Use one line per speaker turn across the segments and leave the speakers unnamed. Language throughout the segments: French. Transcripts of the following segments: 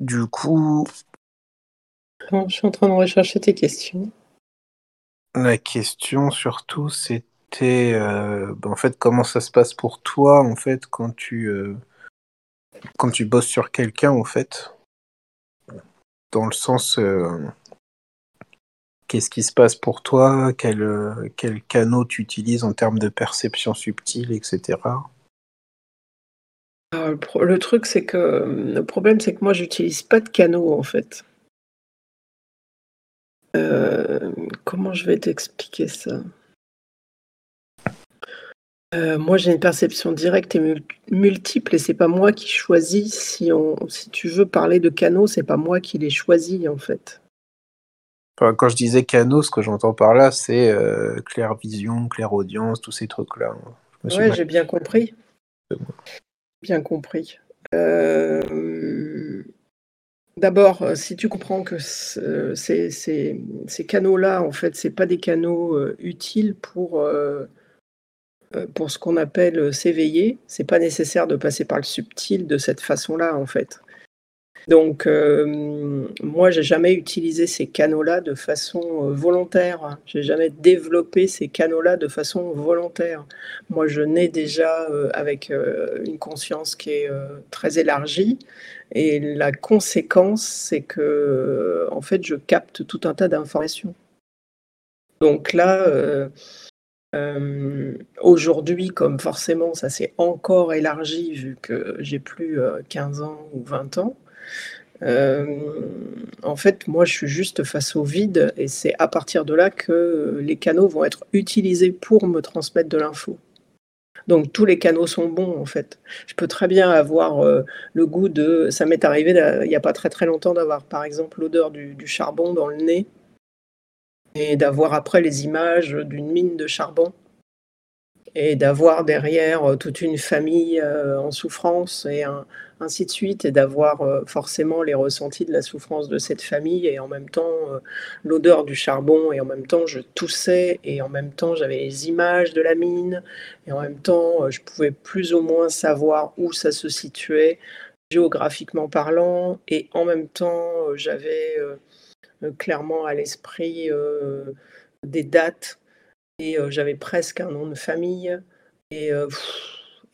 du coup,
je suis en train de rechercher tes questions.
La question surtout, c'était euh, bah, en fait comment ça se passe pour toi en fait quand tu euh, quand tu bosses sur quelqu'un en fait, dans le sens euh, qu'est-ce qui se passe pour toi, quel quel canot tu utilises en termes de perception subtile, etc.
le truc, c'est que le problème, c'est que moi, j'utilise pas de canaux en fait. Euh, comment je vais t'expliquer ça? Euh, moi, j'ai une perception directe et multiple et c'est pas moi qui choisis si on si tu veux parler de canaux, c'est pas moi qui les choisis, en fait.
quand je disais canaux, ce que j'entends par là, c'est, euh, clair vision, clair audience, tous ces trucs-là,
Ouais, j'ai bien compris. Bien compris. D'abord, euh, si tu comprends que ces, canaux-là, en fait, c'est pas des canaux euh, utiles pour, euh, pour ce qu'on appelle s'éveiller, c'est pas nécessaire de passer par le subtil de cette façon-là, en fait. Donc, euh, moi, j'ai jamais utilisé ces canaux-là de façon euh, volontaire. J'ai jamais développé ces canaux-là de façon volontaire. Moi, je nais déjà euh, avec une conscience qui est très élargie. Et la conséquence, c'est que, en fait, je capte tout un tas d'informations. Donc là, aujourd'hui, comme forcément ça s'est encore élargi vu que j'ai plus 15 ans ou 20 ans, euh, en fait, moi, je suis juste face au vide et c'est à partir de là que les canaux vont être utilisés pour me transmettre de l'info. Donc tous les canaux sont bons en fait. Je peux très bien avoir euh, le goût de... Ça m'est arrivé il n'y a pas très longtemps d'avoir par exemple l'odeur du, charbon dans le nez et d'avoir après les images d'une mine de charbon et d'avoir derrière euh, toute une famille euh, en souffrance et ainsi de suite, et d'avoir euh, forcément les ressentis de la souffrance de cette famille et en même temps l'odeur du charbon et en même temps je toussais et en même temps j'avais les images de la mine et en même temps je pouvais plus ou moins savoir où ça se situait géographiquement parlant et en même temps j'avais clairement à l'esprit des dates et j'avais presque un nom de famille et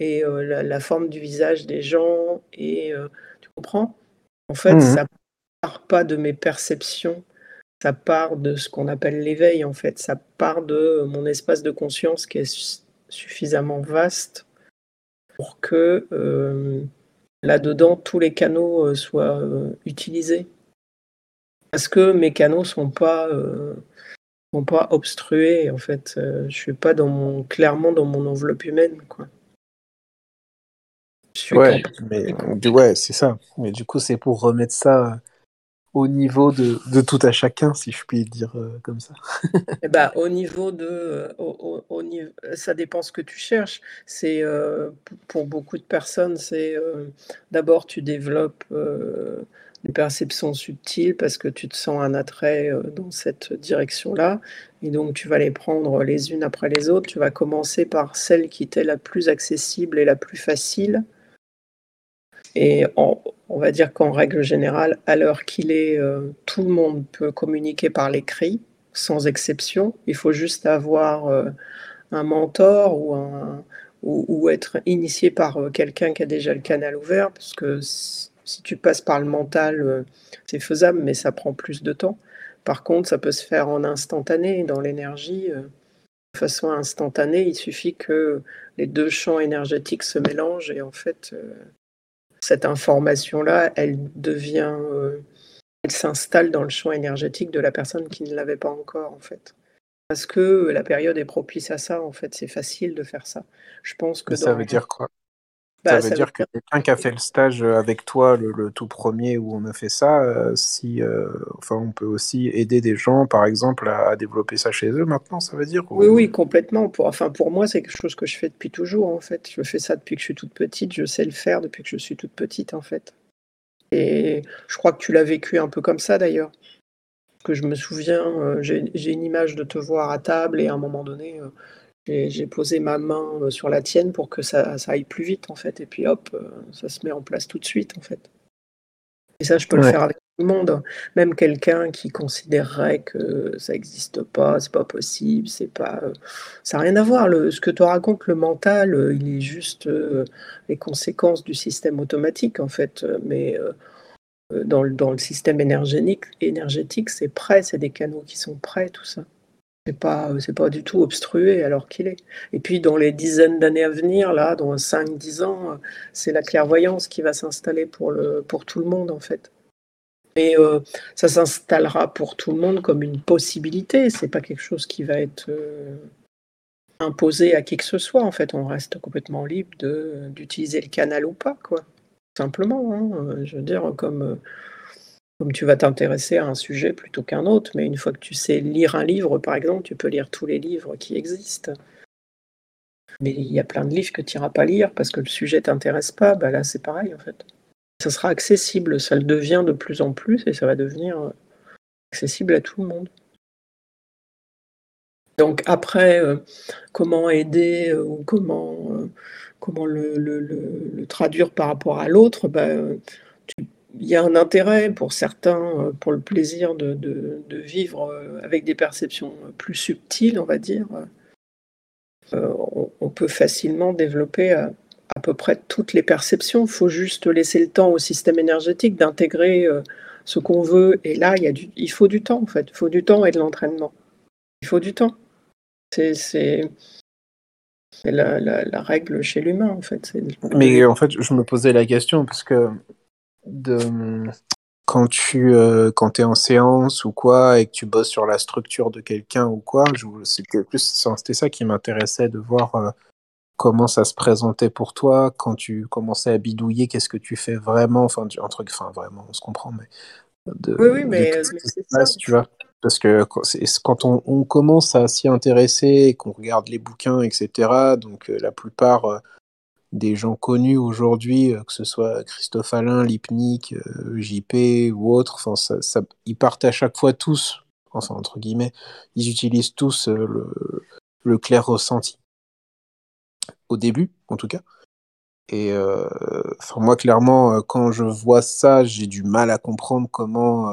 et la forme du visage des gens et tu comprends? En fait, ça mmh ça part pas de mes perceptions, ça part de ce qu'on appelle l'éveil, en fait. Ça part de mon espace de conscience qui est suffisamment vaste pour que, là-dedans, tous les canaux, soient, utilisés. Parce que mes canaux sont pas, pas obstruer en fait. Euh, je suis pas dans mon clairement dans mon enveloppe humaine, quoi.
Ouais, mais ouais, c'est ça. Mais du coup, c'est pour remettre ça au niveau de, de, tout à chacun, si je puis dire euh, comme ça.
Eh ben, au niveau de, au, au, niveau, ça dépend ce que tu cherches. C'est euh, pour beaucoup de personnes, c'est d'abord tu développes des perceptions subtiles parce que tu te sens un attrait euh, dans cette direction-là. Et donc, tu vas les prendre les unes après les autres. Tu vas commencer par celle qui t'est la plus accessible et la plus facile. Et on va dire qu'en règle générale, à l'heure qu'il est, euh, tout le monde peut communiquer par l'écrit, sans exception. Il faut juste avoir euh, un mentor ou, ou, être initié par quelqu'un qui a déjà le canal ouvert, parce que tu passes par le mental, euh, c'est faisable, mais ça prend plus de temps. Par contre, ça peut se faire en instantané, dans l'énergie. Euh, de façon instantanée, il suffit que les deux champs énergétiques se mélangent et en fait, euh, cette information-là, elle devient, elle s'installe dans le champ énergétique de la personne qui ne l'avait pas encore en fait. Parce que la période est propice à ça, en fait, c'est facile de faire ça. Je pense que
ça veut dire quoi? Bah, ça veut dire que quelqu'un qui a fait le stage euh, avec toi, le, tout premier où on a fait ça, euh, si, euh, enfin, on peut aussi aider des gens, par exemple, à, développer ça chez eux maintenant, ça veut dire
Oui, oui, complètement. Pour, enfin, pour moi, c'est quelque chose que je fais depuis toujours, en fait. Je fais ça depuis que je suis toute petite, je sais le faire depuis que je suis toute petite, en fait. Et je crois que tu l'as vécu un peu comme ça, d'ailleurs. Que je me souviens, j'ai une image de te voir à table et à un moment donné j'ai posé ma main euh, sur la tienne pour que ça, aille plus vite, en fait. Et puis hop, euh, ça se met en place tout de suite, en fait. Et ça, je peux le faire avec tout le monde. Même quelqu'un qui considérerait que ça n'existe pas, c'est pas possible, c'est pas, euh, ça n'a rien à voir. Le, ce que tu racontes, le mental, il est juste euh, les conséquences du système automatique, en fait. Mais dans, dans, le système énergétique, énergétique c'est prêt, c'est des canaux qui sont prêts, tout ça. C'est pas, c'est pas du tout obstrué alors qu'il est. Et puis dans les dizaines d'années à venir, là, dans 5-10 ans, c'est la clairvoyance qui va s'installer pour, le, pour tout le monde en fait. Mais euh, ça s'installera pour tout le monde comme une possibilité. C'est pas quelque chose qui va être euh, imposé à qui que ce soit. En fait, on reste complètement libre de, d'utiliser le canal ou pas, quoi. Simplement. Hein. Je veux dire, comme tu vas t'intéresser à un sujet plutôt qu'un autre, mais une fois que tu sais lire un livre, par exemple, tu peux lire tous les livres qui existent. Mais il y a plein de livres que tu n'iras pas lire parce que le sujet t'intéresse pas. Bah là, c'est pareil en fait. Ça sera accessible, ça le devient de plus en plus et ça va devenir euh, accessible à tout le monde. Donc après, euh, comment aider euh, ou comment, comment le, traduire par rapport à l'autre, bah, tu il y a un intérêt pour certains, euh, pour le plaisir de, vivre euh, avec des perceptions plus subtiles, on va dire. Euh, on, peut facilement développer à, peu près toutes les perceptions. Il faut juste laisser le temps au système énergétique d'intégrer ce qu'on veut. Et là, il, y a du, il faut du temps, en fait. Il faut du temps et de l'entraînement. Il faut du temps. C'est la, la, règle chez l'humain, en fait.
Mais en fait, je me posais la question parce que de quand tu euh, quand es en séance ou quoi et que tu bosses sur la structure de quelqu'un ou quoi, c'était plus c'était ça qui m'intéressait de voir euh, comment ça se présentait pour toi quand tu commençais à bidouiller, qu'est-ce que tu fais vraiment, enfin entre enfin vraiment, on se comprend, mais
de, oui, oui, mais, c'est ça,
tu vois. Parce que quand on, on commence à s'y intéresser et qu'on regarde les bouquins, etc., donc euh, la plupart des gens connus aujourd'hui, euh, que ce soit Christophe Alain, Lipnik, euh, JP ou autres, enfin, ça, ils partent à chaque fois tous, enfin entre guillemets, ils utilisent tous euh, le, le, clair ressenti. Au début, en tout cas. Et moi, clairement, quand je vois ça, j'ai du mal à comprendre comment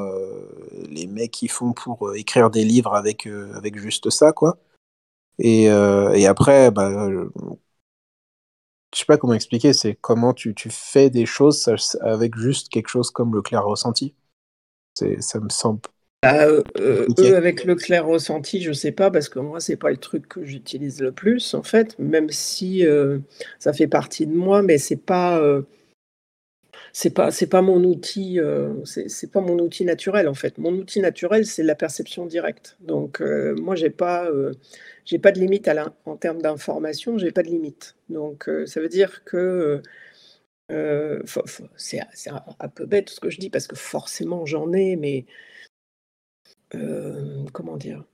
les mecs ils font pour écrire des livres avec, avec juste ça, quoi. Et, et après, bah, je sais pas comment expliquer, c'est comment tu, tu, fais des choses avec juste quelque chose comme le clair ressenti. Ça me semble.
Bah, euh, eux, avec le clair ressenti, je sais pas, parce que moi, c'est pas le truc que j'utilise le plus, en fait, même si euh, ça fait partie de moi, mais c'est pas. Euh, c'est pas c'est pas mon outil euh, c'est pas mon outil naturel en fait mon outil naturel c'est la perception directe donc euh, moi j'ai pas euh, j'ai pas de limite à la, en termes d'information j'ai pas de limite donc ça veut dire que c'est un peu bête ce que je dis parce que forcément j'en ai mais comment dire?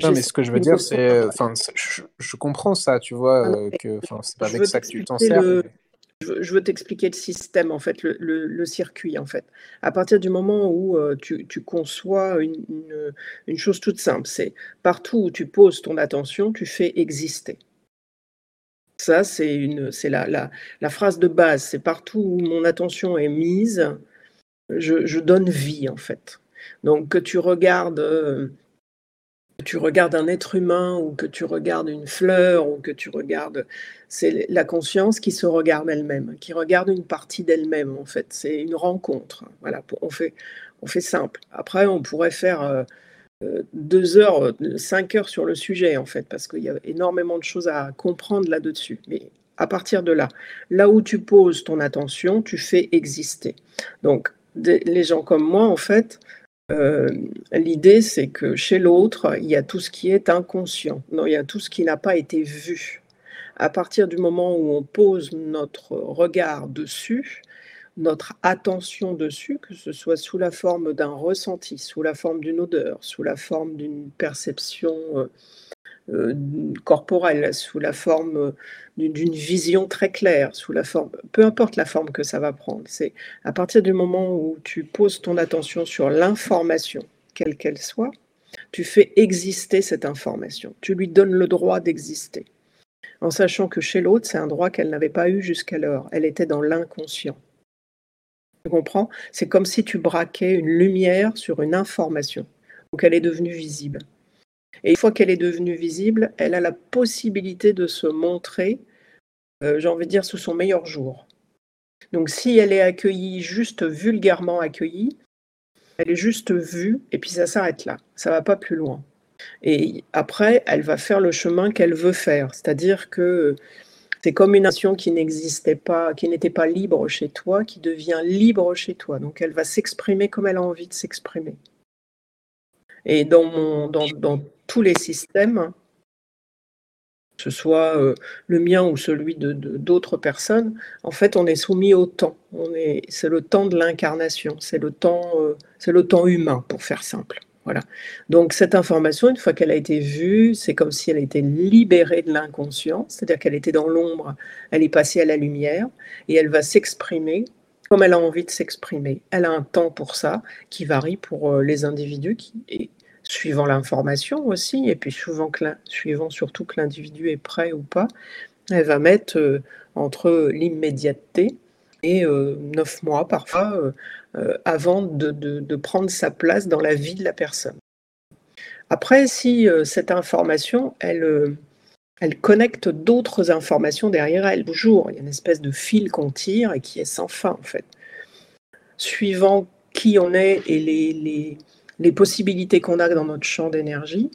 Non, mais ce que je veux dire, c'est. Enfin, je, je, comprends ça, tu vois, ah que c'est pas avec ça que tu t'en sers.
Je veux t'expliquer le système, en fait, le, circuit, en fait. À partir du moment où euh, tu, conçois une, chose toute simple, c'est partout où tu poses ton attention, tu fais exister. Ça, c'est la, la, phrase de base. C'est partout où mon attention est mise, je, je, donne vie, en fait. Donc, que tu regardes euh, tu regardes un être humain ou que tu regardes une fleur ou que tu regardes, c'est la conscience qui se regarde elle-même, qui regarde une partie d'elle-même en fait. C'est une rencontre. Voilà, on fait, on fait simple. Après, on pourrait faire euh, euh, deux heures, euh, cinq heures sur le sujet en fait, parce qu'il y a énormément de choses à comprendre là-dessus. Mais à partir de là, là où tu poses ton attention, tu fais exister. Donc, les gens comme moi, en fait, euh, l'idée, c'est que chez l'autre, il y a tout ce qui est inconscient. Non, il y a tout ce qui n'a pas été vu. À partir du moment où on pose notre regard dessus, notre attention dessus, que ce soit sous la forme d'un ressenti, sous la forme d'une odeur, sous la forme d'une perception euh, corporelle, sous la forme euh, d'une vision très claire, sous la forme, peu importe la forme que ça va prendre. C'est à partir du moment où tu poses ton attention sur l'information, quelle qu'elle soit, tu fais exister cette information. Tu lui donnes le droit d'exister, en sachant que chez l'autre, c'est un droit qu'elle n'avait pas eu jusqu'alors. Elle était dans l'inconscient. Tu comprends? C'est comme si tu braquais une lumière sur une information. Donc elle est devenue visible. Et une fois qu'elle est devenue visible, elle a la possibilité de se montrer, euh, j'ai envie de dire, sous son meilleur jour. Donc si elle est accueillie, juste vulgairement accueillie, elle est juste vue, et puis ça s'arrête là. Ça ne va pas plus loin. Et après, elle va faire le chemin qu'elle veut faire. C'est-à-dire que c'est comme une nation qui n'existait pas, qui n'était pas libre chez toi, qui devient libre chez toi. Donc elle va s'exprimer comme elle a envie de s'exprimer. Et dans, mon, dans, tous les systèmes, que ce soit euh, le mien ou celui d'autres personnes, en fait, on est soumis au temps. C'est le temps de l'incarnation, c'est le temps, euh, c'est le temps humain, pour faire simple. Voilà. Donc cette information, une fois qu'elle a été vue, c'est comme si elle était libérée de l'inconscient, c'est-à-dire qu'elle était dans l'ombre, elle est passée à la lumière et elle va s'exprimer comme elle a envie de s'exprimer. Elle a un temps pour ça qui varie pour euh, les individus qui, suivant l'information aussi, et puis suivant, que suivant surtout que l'individu est prêt ou pas, elle va mettre euh, entre l'immédiateté et euh, neuf mois parfois euh, avant de, prendre sa place dans la vie de la personne. Après, si cette information, elle, connecte d'autres informations derrière elle, toujours, il y a une espèce de fil qu'on tire et qui est sans fin en fait. Suivant qui on est et les les possibilités qu'on a dans notre champ d'énergie.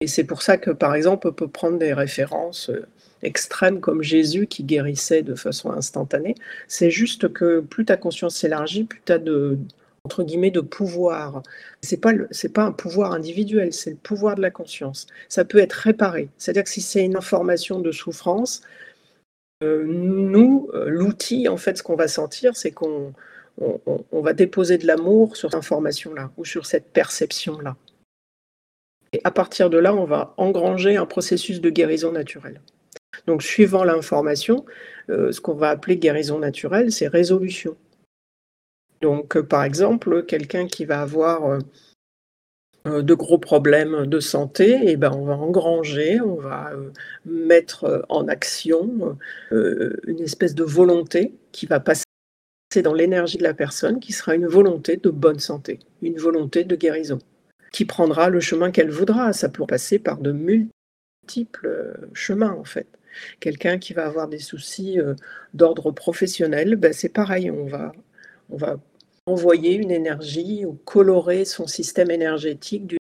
Et c'est pour ça que, par exemple, on peut prendre des références euh, extrêmes comme Jésus qui guérissait de façon instantanée. C'est juste que plus ta conscience s'élargit, plus tu as de, entre guillemets, de pouvoir. Ce n'est pas, pas un pouvoir individuel, c'est le pouvoir de la conscience. Ça peut être réparé. C'est-à-dire que si c'est une information de souffrance, euh, nous, euh, l'outil, en fait, ce qu'on va sentir, c'est qu'on on, va déposer de l'amour sur cette information-là ou sur cette perception-là. Et à partir de là, on va engranger un processus de guérison naturelle. Donc, suivant l'information, euh, ce qu'on va appeler guérison naturelle, c'est résolution. Donc, euh, par exemple, quelqu'un qui va avoir euh, de gros problèmes de santé, et eh ben, on va engranger, on va mettre en action une espèce de volonté qui va passer c'est dans l'énergie de la personne qui sera une volonté de bonne santé, une volonté de guérison, qui prendra le chemin qu'elle voudra. Ça peut passer par de multiples euh, chemins, en fait. Quelqu'un qui va avoir des soucis euh, d'ordre professionnel, ben c'est pareil, on va, on va envoyer une énergie ou colorer son système énergétique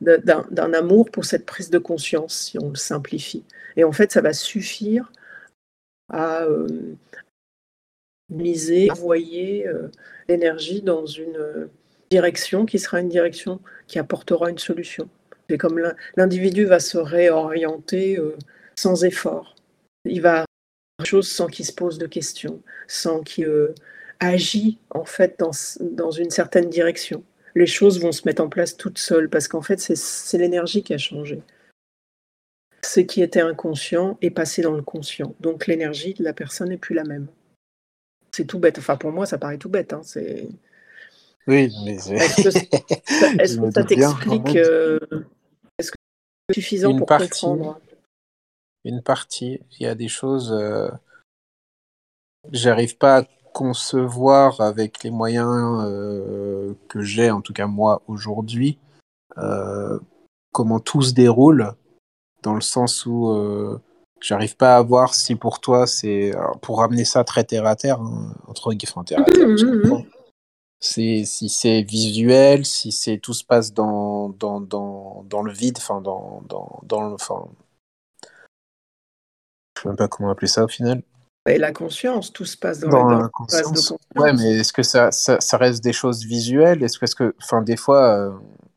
d'un amour pour cette prise de conscience, si on le simplifie. Et en fait, ça va suffire à, euh, miser, envoyer euh, l'énergie dans une euh, direction qui sera une direction qui apportera une solution. C'est comme l'individu va se réorienter euh, sans effort. Il va faire des choses sans qu'il se pose de questions, sans qu'il agit en fait dans, dans une certaine direction. Les choses vont se mettre en place toutes seules parce qu'en fait c'est l'énergie qui a changé. Ce qui était inconscient est passé dans le conscient. Donc l'énergie de la personne n'est plus la même. C'est tout bête. Enfin, pour moi, ça paraît tout bête. Hein. C'est...
Oui, mais
Est-ce que, ça t'explique euh, Est-ce que c'est suffisant pour comprendre?
Une partie. Il y a des choses. Euh... J'arrive pas à concevoir avec les moyens euh, que j'ai, en tout cas moi aujourd'hui, euh, comment tout se déroule, dans le sens où J'arrive pas à voir si pour toi c'est pour ramener ça très terre à terre hein, entre enfin, terre à terre. Mmh, mmh. C'est si c'est visuel, si c'est tout se passe dans dans, dans, dans le vide, enfin dans dans dans le enfin je sais même pas comment appeler ça au final.
Et la conscience, tout se passe dans,
dans la, conscience. Ouais, mais est-ce que ça, ça, ça, reste des choses visuelles? Est-ce que, que, enfin, des fois, euh,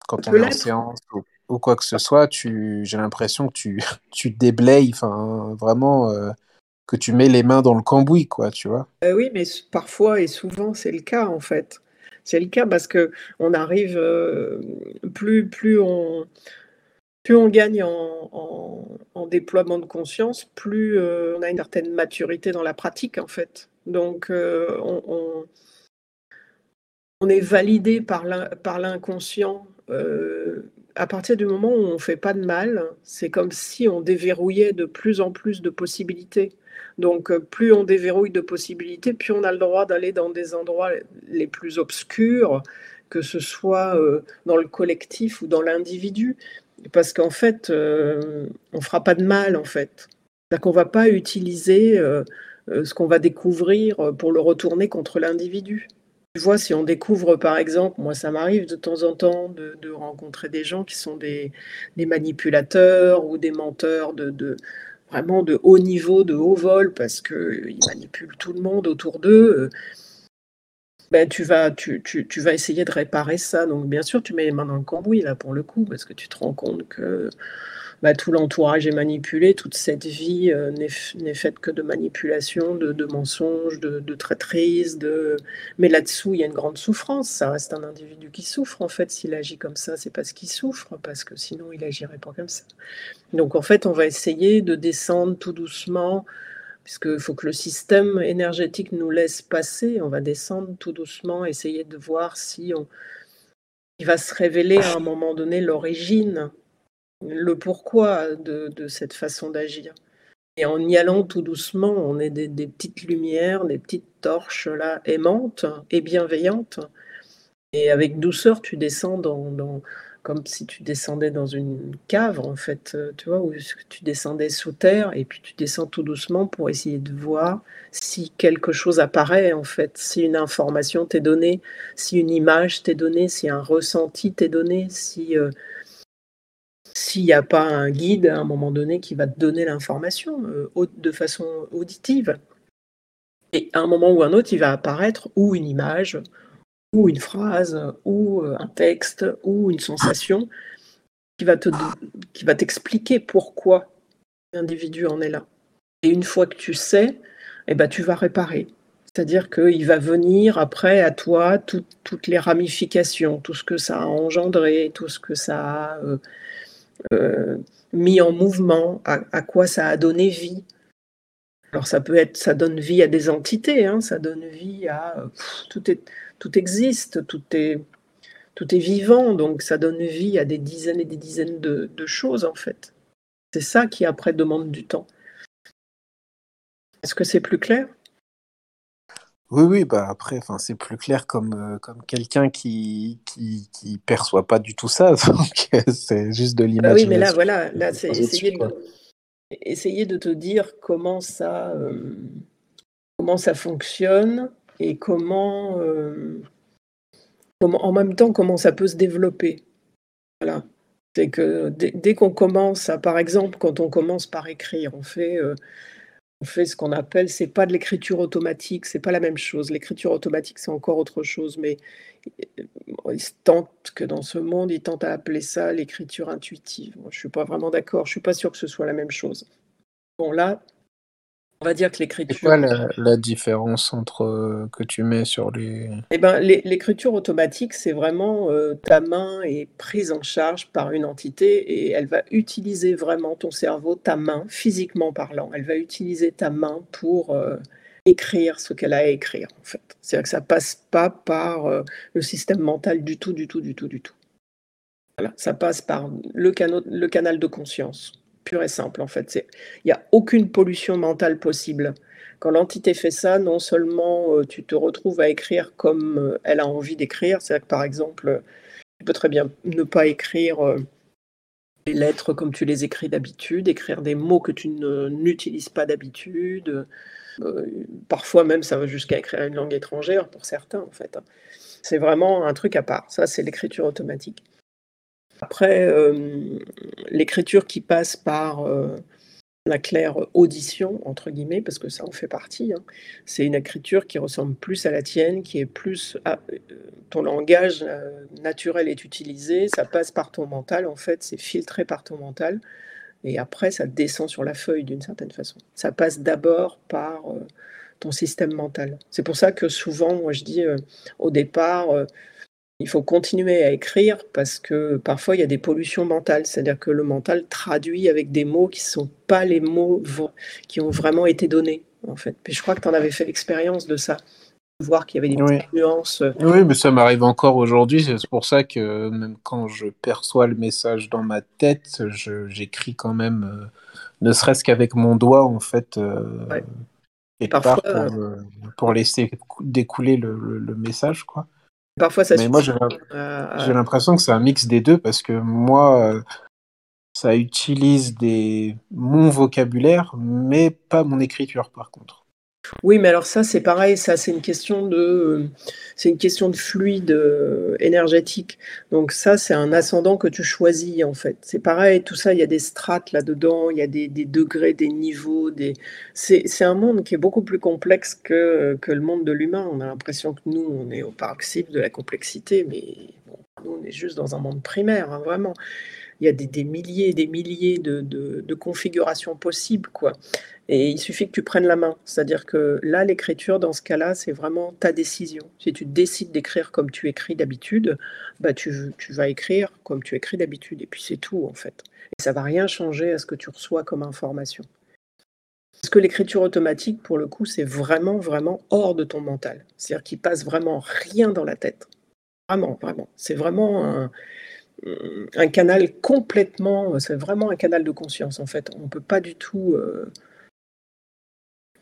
quand on est en séance, ou quoi que ce soit, tu, j'ai l'impression que tu, tu déblayes, enfin, vraiment, euh, que tu mets les mains dans le cambouis, quoi, tu vois.
Euh, oui, mais parfois et souvent, c'est le cas, en fait. C'est le cas parce que on arrive, euh, plus, plus, on, plus on gagne en, en, déploiement de conscience, plus on a une certaine maturité dans la pratique, en fait. Donc, on, on, on, est validé par l'inconscient à partir du moment où on ne fait pas de mal, c'est comme si on déverrouillait de plus en plus de possibilités. Donc, plus on déverrouille de possibilités, plus on a le droit d'aller dans des endroits les plus obscurs, que ce soit dans le collectif ou dans l'individu. Parce qu'en fait, on ne fera pas de mal, en fait. C'est-à-dire qu'on ne va pas utiliser ce qu'on va découvrir pour le retourner contre l'individu. Tu vois, si on découvre, par exemple, moi ça m'arrive de temps en temps de, rencontrer des gens qui sont des, manipulateurs ou des menteurs de, vraiment de haut niveau, de haut vol, parce qu'ils manipulent tout le monde autour d'eux. Ben, tu, vas, tu, vas essayer de réparer ça. Donc, bien sûr, tu mets les mains dans le cambouis, là, pour le coup, parce que tu te rends compte que bah, tout l'entourage est manipulé, toute cette vie euh, n'est faite que de manipulation, de, mensonges, de, de traîtrise. De... Mais là-dessous, il y a une grande souffrance. Ça reste un individu qui souffre. En fait, s'il agit comme ça, c'est parce qu'il souffre, parce que sinon, il agirait pas comme ça. Donc, en fait, on va essayer de descendre tout doucement puisqu'il faut que le système énergétique nous laisse passer. On va descendre tout doucement, essayer de voir si on... il va se révéler à un moment donné l'origine le pourquoi de, cette façon d'agir. Et en y allant tout doucement, on est des, petites lumières, des petites torches là aimantes et bienveillantes. Et avec douceur, tu descends dans, comme si tu descendais dans une cave en fait, tu vois, où tu descendais sous terre et puis tu descends tout doucement pour essayer de voir si quelque chose apparaît en fait, si une information t'est donnée, si une image t'est donnée, si un ressenti t'est donné, si euh, s'il n'y a pas un guide à un moment donné qui va te donner l'information euh, de façon auditive. Et à un moment ou un autre, il va apparaître ou une image, ou une phrase, ou euh, un texte, ou une sensation qui va te t'expliquer pourquoi l'individu en est là. Et une fois que tu sais, eh ben, tu vas réparer. C'est-à-dire qu'il va venir après à toi toutes les ramifications, tout ce que ça a engendré, tout ce que ça a euh, mis en mouvement, à, quoi ça a donné vie. Alors ça peut être, ça donne vie à des entités, hein, ça donne vie à tout est, tout existe, tout est, tout vivant, donc ça donne vie à des dizaines et des dizaines de choses en fait. C'est ça qui après demande du temps. Est-ce que c'est plus clair?
Oui, oui, bah après, enfin, c'est plus clair comme, euh, comme quelqu'un qui, qui, qui perçoit pas du tout ça, donc c'est juste de l'imagination. Bah
oui, mais là, voilà, là, c'est essayer de, essayer de te dire comment ça, euh, comment ça fonctionne et comment, euh, comment, en même temps, comment ça peut se développer. Voilà. C'est que dès, dès qu'on commence à, par exemple, quand on commence par écrire, on fait on fait ce qu'on appelle, c'est pas de l'écriture automatique, c'est pas la même chose. L'écriture automatique, c'est encore autre chose, mais euh, il se tente que dans ce monde, il tente à appeler ça l'écriture intuitive. Moi, je suis pas vraiment d'accord, je suis pas sûr que ce soit la même chose. Bon, là, on va dire que l'écriture.
C'est quoi la, différence entre euh, que tu mets sur les.
Eh ben, l'écriture automatique, c'est vraiment euh, ta main est prise en charge par une entité et elle va utiliser vraiment ton cerveau, ta main, physiquement parlant. Elle va utiliser ta main pour euh, écrire ce qu'elle a à écrire, en fait. C'est-à-dire que ça passe pas par le système mental du tout, du tout, du tout, du tout. Voilà, ça passe par le, le canal de conscience pur et simple en fait. Il n'y a aucune pollution mentale possible. Quand l'entité fait ça, non seulement euh, tu te retrouves à écrire comme euh, elle a envie d'écrire, c'est-à-dire que par exemple, tu peux très bien ne pas écrire euh, les lettres comme tu les écris d'habitude, écrire des mots que tu n'utilises pas d'habitude. parfois même, ça va jusqu'à écrire une langue étrangère pour certains en fait. Hein. C'est vraiment un truc à part. Ça, c'est l'écriture automatique. Après, euh, l'écriture qui passe par euh, la claire audition, entre guillemets, parce que ça en fait partie, hein, c'est une écriture qui ressemble plus à la tienne, qui est plus... Euh, ton langage naturel est utilisé, ça passe par ton mental, en fait, c'est filtré par ton mental, et après, ça descend sur la feuille d'une certaine façon. Ça passe d'abord par ton système mental. C'est pour ça que souvent, moi je dis au départ, il faut continuer à écrire parce que parfois il y a des pollutions mentales, c'est-à-dire que le mental traduit avec des mots qui ne sont pas les mots qui ont vraiment été donnés, en fait. Puis je crois que tu en avais fait l'expérience de ça, voir qu'il y avait des petites nuances. Euh.
Oui, mais ça m'arrive encore aujourd'hui, c'est pour ça que même quand je perçois le message dans ma tête, j'écris quand même ne serait-ce qu'avec mon doigt, en fait, et parfois, pour, pour, laisser découler le, le, message, quoi.
Parfois, ça
Mais moi, j'ai l'impression que c'est un mix des deux parce que moi, ça utilise des mon vocabulaire, mais pas mon écriture, par contre.
Oui, mais alors ça, c'est pareil, ça, c'est une question de, c'est une question de fluide euh, énergétique. Donc ça, c'est un ascendant que tu choisis en fait. C'est pareil, tout ça, il y a des strates là-dedans, il y a des, degrés, des niveaux, des. C'est, un monde qui est beaucoup plus complexe que, que le monde de l'humain. On a l'impression que nous, on est au paroxysme de la complexité, mais nous, on est juste dans un monde primaire, hein, vraiment il y a des, milliers des milliers de, configurations possibles. quoi. Et il suffit que tu prennes la main. C'est-à-dire que là, l'écriture, dans ce cas-là, c'est vraiment ta décision. Si tu décides d'écrire comme tu écris d'habitude, bah tu, tu, vas écrire comme tu écris d'habitude. Et puis c'est tout, en fait. Et ça va rien changer à ce que tu reçois comme information. Parce que l'écriture automatique, pour le coup, c'est vraiment, vraiment hors de ton mental. C'est-à-dire qu'il passe vraiment rien dans la tête. Vraiment, vraiment. C'est vraiment un, un canal complètement, c'est vraiment un canal de conscience en fait. On peut pas du tout, euh,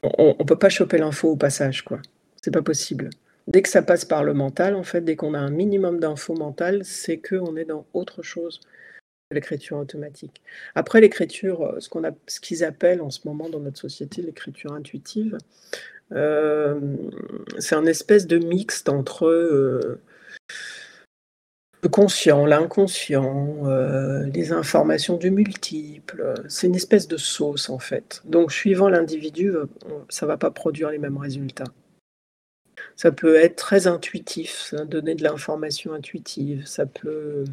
on, on, peut pas choper l'info au passage quoi. C'est pas possible. Dès que ça passe par le mental, en fait, dès qu'on a un minimum d'infos mentales, c'est qu'on est dans autre chose que l'écriture automatique. Après l'écriture, euh, ce qu'on a, ce qu'ils appellent en ce moment dans notre société l'écriture intuitive, euh, c'est un espèce de mixte entre le conscient, l'inconscient, euh, les informations du multiple. C'est une espèce de sauce en fait. Donc suivant l'individu, euh, ça ne va pas produire les mêmes résultats. Ça peut être très intuitif, donner de l'information intuitive. Ça peut.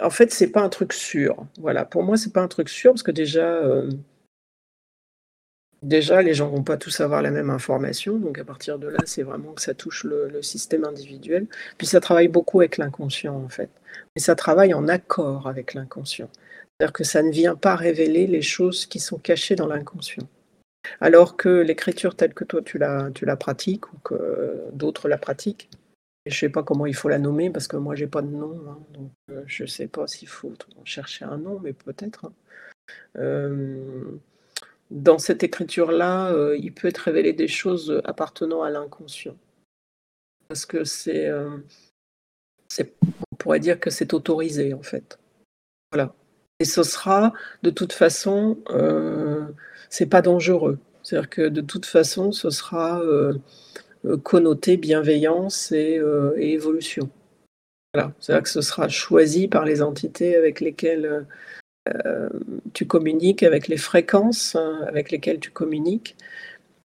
en fait, c'est pas un truc sûr. Voilà. Pour moi, c'est pas un truc sûr parce que déjà, euh, Déjà, les gens vont pas tous avoir la même information, donc à partir de là, c'est vraiment que ça touche le, système individuel. Puis ça travaille beaucoup avec l'inconscient, en fait. Et ça travaille en accord avec l'inconscient. C'est-à-dire que ça ne vient pas révéler les choses qui sont cachées dans l'inconscient. Alors que l'écriture telle que toi tu la, pratiques ou que d'autres la pratiquent, je ne sais pas comment il faut la nommer parce que moi j'ai pas de nom, hein, donc euh, je ne sais pas s'il faut chercher un nom, mais peut-être. Hein. Euh, dans cette écriture-là, euh, il peut être révélé des choses appartenant à l'inconscient. Parce que c'est, euh, on pourrait dire que c'est autorisé en fait. Voilà. Et ce sera, de toute façon, euh, c'est pas dangereux. C'est-à-dire que de toute façon, ce sera euh, connoté bienveillance et, et évolution. Voilà. C'est-à-dire que ce sera choisi par les entités avec lesquelles euh, tu communiques avec les fréquences hein, avec lesquelles tu communiques.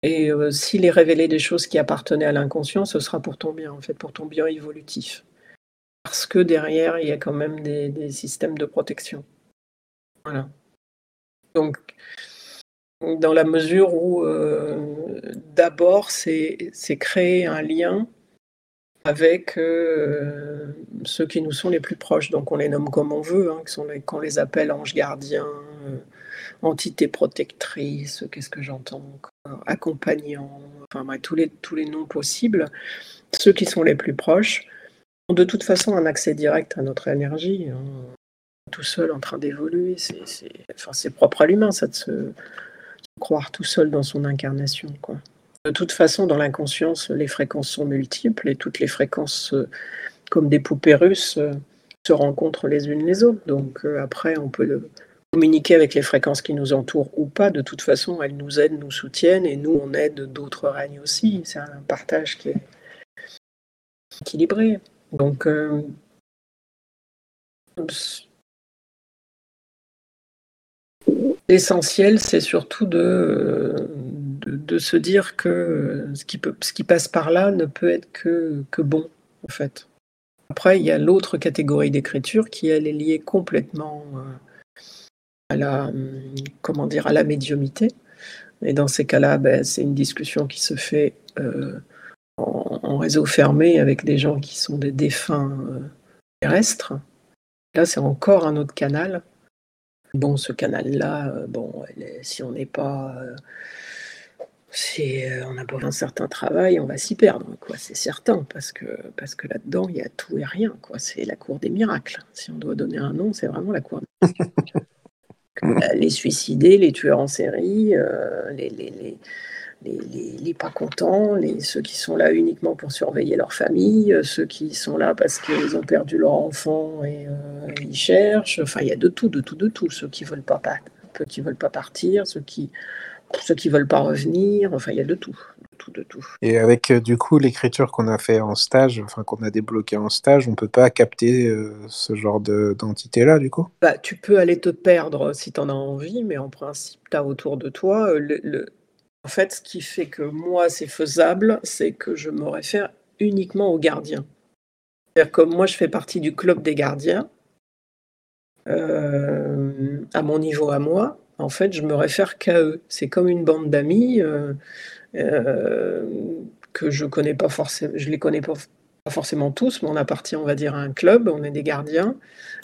Et euh, s'il est révélé des choses qui appartenaient à l'inconscient, ce sera pour ton bien, en fait, pour ton bien évolutif. Parce que derrière, il y a quand même des, systèmes de protection. Voilà. Donc, dans la mesure où euh, d'abord, c'est créer un lien avec euh, ceux qui nous sont les plus proches. Donc on les nomme comme on veut, hein, qu'on les appelle anges gardiens, euh, entités protectrices, qu'est-ce que j'entends accompagnants, enfin tous, les, tous les noms possibles. Ceux qui sont les plus proches ont de toute façon un accès direct à notre énergie. Hein. Tout seul en train d'évoluer, c'est, enfin, propre à l'humain, ça de se, croire tout seul dans son incarnation. Quoi. De toute façon, dans l'inconscience, les fréquences sont multiples et toutes les fréquences, euh, comme des poupées russes, euh, se rencontrent les unes les autres. Donc euh, après, on peut communiquer avec les fréquences qui nous entourent ou pas. De toute façon, elles nous aident, nous soutiennent et nous, on aide d'autres règnes aussi. C'est un partage qui est équilibré. Donc, l'essentiel, c'est surtout de de, se dire que ce qui, peut, ce qui passe par là ne peut être que, que bon, en fait. Après, il y a l'autre catégorie d'écriture qui, elle, est liée complètement euh, à la, comment dire, à la médiumité. Et dans ces cas-là, ben, c'est une discussion qui se fait euh, en, réseau fermé avec des gens qui sont des défunts euh, terrestres. Là, c'est encore un autre canal. Bon, ce canal-là, bon, si on n'est pas c'est, euh, on a besoin d'un certain travail, on va s'y perdre, quoi, c'est certain, parce que, parce que là-dedans, il y a tout et rien, quoi. C'est la cour des miracles. Si on doit donner un nom, c'est vraiment la cour des miracles. Mmh. les suicidés, les tueurs en série, les, les, les, les, pas contents, les, ceux qui sont là uniquement pour surveiller leur famille, ceux qui sont là parce qu'ils ont perdu leur enfant et ils cherchent. Enfin, il y a de tout, de tout, de tout. Ceux qui veulent pas, qui veulent pas partir, ceux qui ceux qui veulent pas revenir. Enfin, il y a de tout de tout.
Et avec euh, du coup l'écriture qu'on a fait en stage, enfin qu'on a débloqué en stage, on peut pas capter euh, ce genre d'entité là du coup?
Bah, Tu peux aller te perdre si tu en as envie, mais en principe, tu as autour de toi euh, le, En fait, ce qui fait que moi c'est faisable, c'est que je me réfère uniquement aux gardiens. C'est-à-dire que moi je fais partie du club des gardiens, à mon niveau à moi, en fait, je me réfère qu'à eux. C'est comme une bande d'amis. Euh, que je connais pas forcément, je les connais pas, forcément tous, mais on appartient, on va dire, à un club, on est des gardiens,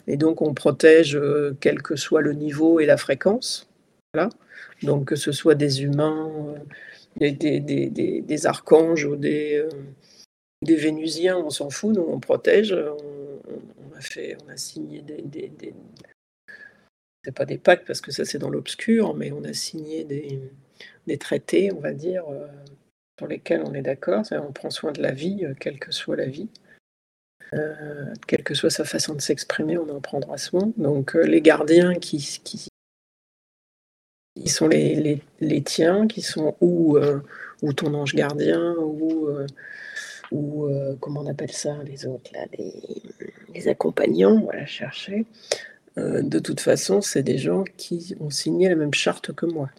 et donc on protège euh, quel que soit le niveau et la fréquence. Donc que ce soit des humains, euh, des, archanges ou des, vénusiens, on s'en fout, nous on protège. On, a fait, on a signé des, c'est pas des pactes parce que ça c'est dans l'obscur, mais on a signé des, traités, on va dire, euh, sur lesquels on est d'accord. On prend soin de la vie, euh, quelle que soit la vie. Euh, quelle que soit sa façon de s'exprimer, on en prendra soin. Donc les gardiens qui, sont les, tiens, qui sont ou, ou ton ange gardien, ou, ou comment on appelle ça, les autres, là, les, les accompagnants, voilà, chercher. De toute façon, c'est des gens qui ont signé la même charte que moi.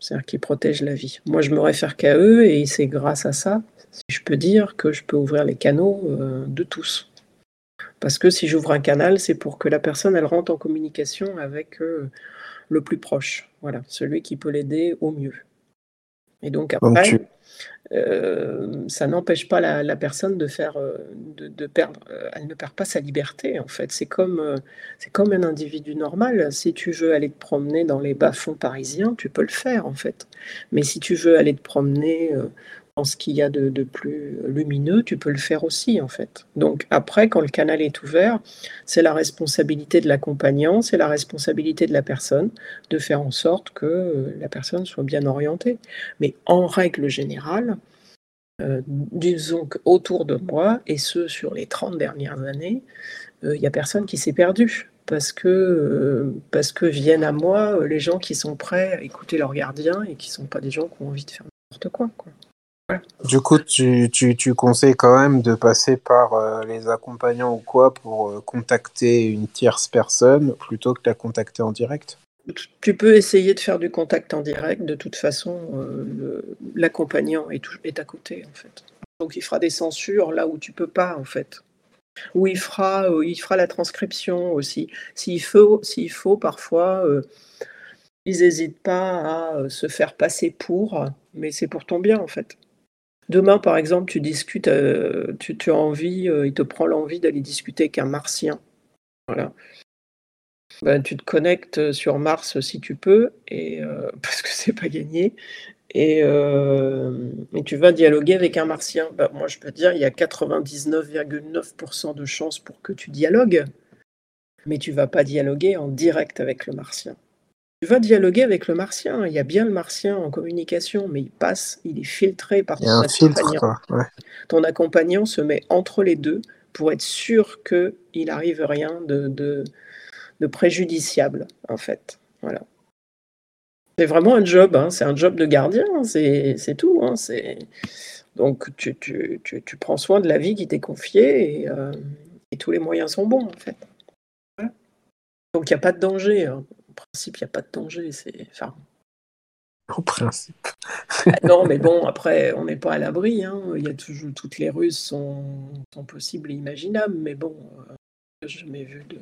C'est-à-dire qu'ils protègent la vie. Moi, je me réfère qu'à eux et c'est grâce à ça, si je peux dire, que je peux ouvrir les canaux euh, de tous. Parce que si j'ouvre un canal, c'est pour que la personne, elle rentre en communication avec euh, le plus proche. Voilà, celui qui peut l'aider au mieux. Et donc après, euh, ça n'empêche pas la, personne de faire, euh, de, perdre. Euh, elle ne perd pas sa liberté en fait. C'est comme, c'est comme un individu normal. Si tu veux aller te promener dans les bas-fonds parisiens, tu peux le faire en fait. Mais si tu veux aller te promener ce qu'il y a de, plus lumineux, tu peux le faire aussi en fait. Donc après, quand le canal est ouvert, c'est la responsabilité de l'accompagnant, c'est la responsabilité de la personne de faire en sorte que euh, la personne soit bien orientée. Mais en règle générale, euh, disons qu'autour de moi, et ce sur les 30 dernières années, euh, il n'y a personne qui s'est perdu. Parce que, parce que viennent à moi les gens qui sont prêts à écouter leur gardien et qui ne sont pas des gens qui ont envie de faire n'importe quoi. quoi.
Du coup, tu, tu, conseilles quand même de passer par euh, les accompagnants ou quoi pour euh, contacter une tierce personne plutôt que de la contacter en direct?
Tu peux essayer de faire du contact en direct. De toute façon, euh, l'accompagnant est, est, à côté, en fait. Donc, il fera des censures là où tu peux pas, en fait. Ou il fera, il fera la transcription aussi. S'il faut, s'il faut parfois, ils n'hésitent pas à se faire passer pour, mais c'est pour ton bien, en fait. Demain, par exemple, tu discutes, euh, tu, as envie, euh, il te prend l'envie d'aller discuter avec un martien. Voilà. Ben, tu te connectes sur Mars si tu peux, euh, parce que c'est pas gagné, et, tu vas dialoguer avec un martien. Ben, moi, je peux te dire, il y a 99,9% de chances pour que tu dialogues, mais tu vas pas dialoguer en direct avec le martien. Tu vas dialoguer avec le martien. Il y a bien le martien en communication, mais il passe, il est filtré par ton accompagnant. Ton accompagnant se met entre les deux pour être sûr qu'il n'arrive rien de, de, préjudiciable, en fait. Voilà. C'est vraiment un job, hein. c'est un job de gardien, hein. c'est tout. Hein. Donc tu, tu, tu, prends soin de la vie qui t'est confiée et, euh, et, tous les moyens sont bons, en fait. Donc il n'y a pas de danger principe, il n'y a pas de danger. C'est, enfin...
Au principe.
Ah non, mais bon, après, on n'est pas à l'abri. Hein. Il y a toujours toutes les ruses sont, sont possibles et imaginables, mais bon, euh, jamais vu de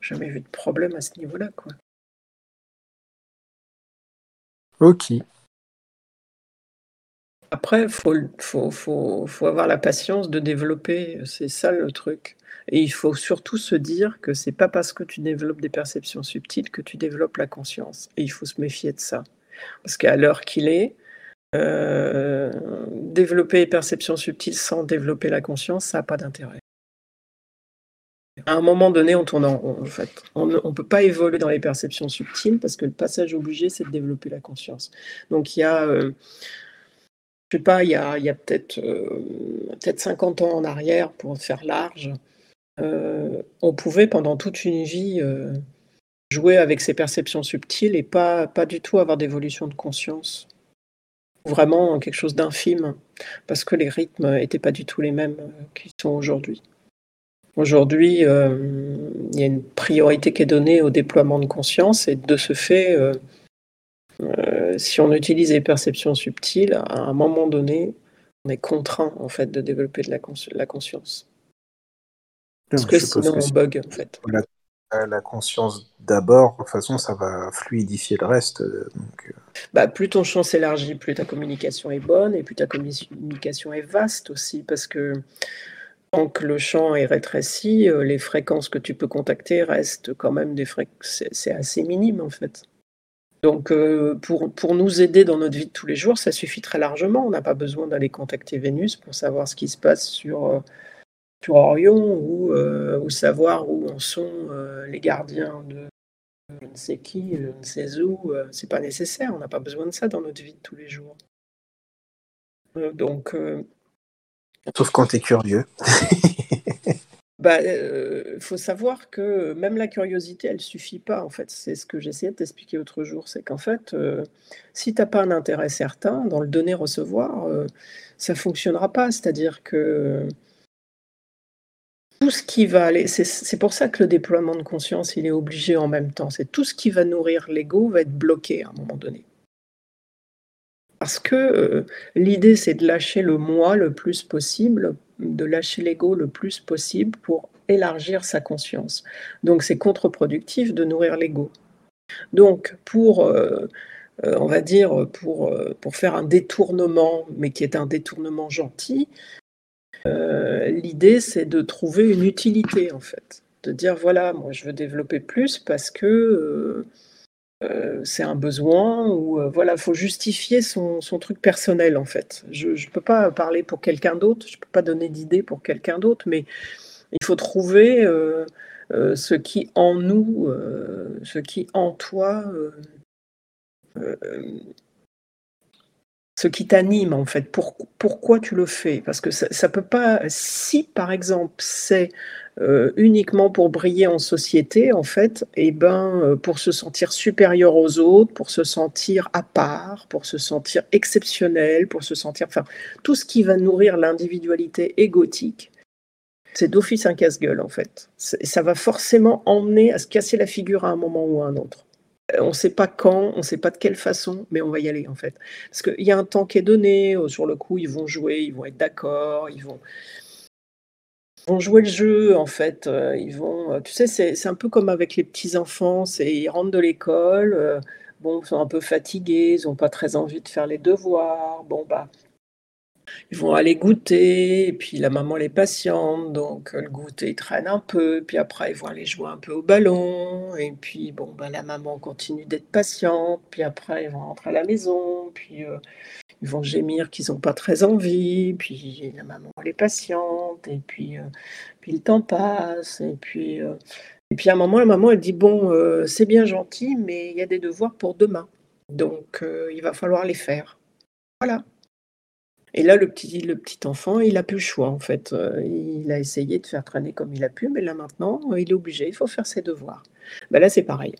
jamais vu de problème à ce niveau-là, quoi.
Ok.
Après, il faut, faut, faut, faut, avoir la patience de développer, c'est ça le truc. Et il faut surtout se dire que c'est pas parce que tu développes des perceptions subtiles que tu développes la conscience. Et il faut se méfier de ça. Parce qu'à l'heure qu'il est, euh, développer les perceptions subtiles sans développer la conscience, ça n'a pas d'intérêt. À un moment donné, on tourne en fait. On ne peut pas évoluer dans les perceptions subtiles parce que le passage obligé, c'est de développer la conscience. Donc il y a, euh, je sais pas, il y a peut-être euh, peut 50 ans en arrière, pour faire large, euh, on pouvait pendant toute une vie jouer avec ces perceptions subtiles et pas, du tout avoir d'évolution de conscience. Vraiment quelque chose d'infime, parce que les rythmes n'étaient pas du tout les mêmes qu'ils sont aujourd'hui. Aujourd'hui, euh, il y a une priorité qui est donnée au déploiement de conscience et de ce fait, euh, euh, si on utilise les perceptions subtiles, à un moment donné, on est contraint en fait de développer de la, conscience. Parce que sinon on bug en fait.
La, conscience d'abord, de toute façon, ça va fluidifier le reste.
Bah, plus ton champ s'élargit, plus ta communication est bonne et plus ta communication est vaste aussi, parce que Tant que le champ est rétréci, euh, les fréquences que tu peux contacter restent quand même des fréquences, c'est assez minime en fait. Donc euh, pour, pour nous aider dans notre vie de tous les jours, ça suffit très largement. On n'a pas besoin d'aller contacter Vénus pour savoir ce qui se passe sur, euh, sur Orion ou, ou savoir où en sont les gardiens de je ne sais qui, je ne sais où. c'est pas nécessaire. On n'a pas besoin de ça dans notre vie de tous les jours. donc
Sauf quand tu es curieux.
bah, euh, faut savoir que même la curiosité, elle suffit pas. En fait, c'est ce que j'essayais de t'expliquer l'autre jour, c'est qu'en fait, euh, si tu n'as pas un intérêt certain dans le donner-recevoir, euh, ça fonctionnera pas. C'est-à-dire que tout ce qui va aller, c'est pour ça que le déploiement de conscience, il est obligé en même temps. C'est tout ce qui va nourrir l'ego va être bloqué à un moment donné. Parce que euh, l'idée, c'est de lâcher le moi le plus possible, de lâcher l'ego le plus possible pour élargir sa conscience. Donc c'est contre-productif de nourrir l'ego. Donc pour, euh, euh, on va dire, pour, pour faire un détournement, mais qui est un détournement gentil, l'idée c'est de trouver une utilité en fait. De dire voilà, moi je veux développer plus parce que euh, c'est un besoin ou euh, voilà, faut justifier son, truc personnel en fait. Je ne peux pas parler pour quelqu'un d'autre, je peux pas donner d'idée pour quelqu'un d'autre, mais il faut trouver euh, ce qui en nous, ce qui en toi, ce qui t'anime en fait. pourquoi tu le fais? Parce que ça, ça peut pas. Si par exemple c'est euh, uniquement pour briller en société, en fait, et eh ben, euh, pour se sentir supérieur aux autres, pour se sentir à part, pour se sentir exceptionnel, pour se sentir, enfin, tout ce qui va nourrir l'individualité égotique, c'est d'office un casse-gueule, en fait. Ça va forcément emmener à se casser la figure à un moment ou à un autre. Euh, on ne sait pas quand, on ne sait pas de quelle façon, mais on va y aller en fait. Parce qu'il y a un temps qui est donné, sur le coup, ils vont jouer, ils vont être d'accord, ils vont, jouer le jeu, en fait. Euh, ils vont, euh, tu sais, c'est un peu comme avec les petits enfants. Ils rentrent de l'école, euh, bon, ils sont un peu fatigués, ils n'ont pas très envie de faire les devoirs. Bon, bah, ils vont aller goûter, et puis la maman les patiente, donc le goûter il traîne un peu, puis après ils vont aller jouer un peu au ballon, et puis bon, bah, la maman continue d'être patiente, puis après ils vont rentrer à la maison, puis ils vont gémir qu'ils n'ont pas très envie, puis la maman est patiente, et puis, euh, puis le temps passe, et puis, euh, et puis à un moment, la maman elle dit Bon, euh, c'est bien gentil, mais il y a des devoirs pour demain, donc il va falloir les faire. Voilà. Et là, le petit, enfant, il n'a plus le choix, en fait. il a essayé de faire traîner comme il a pu, mais là maintenant, il est obligé, il faut faire ses devoirs. Ben là, c'est pareil.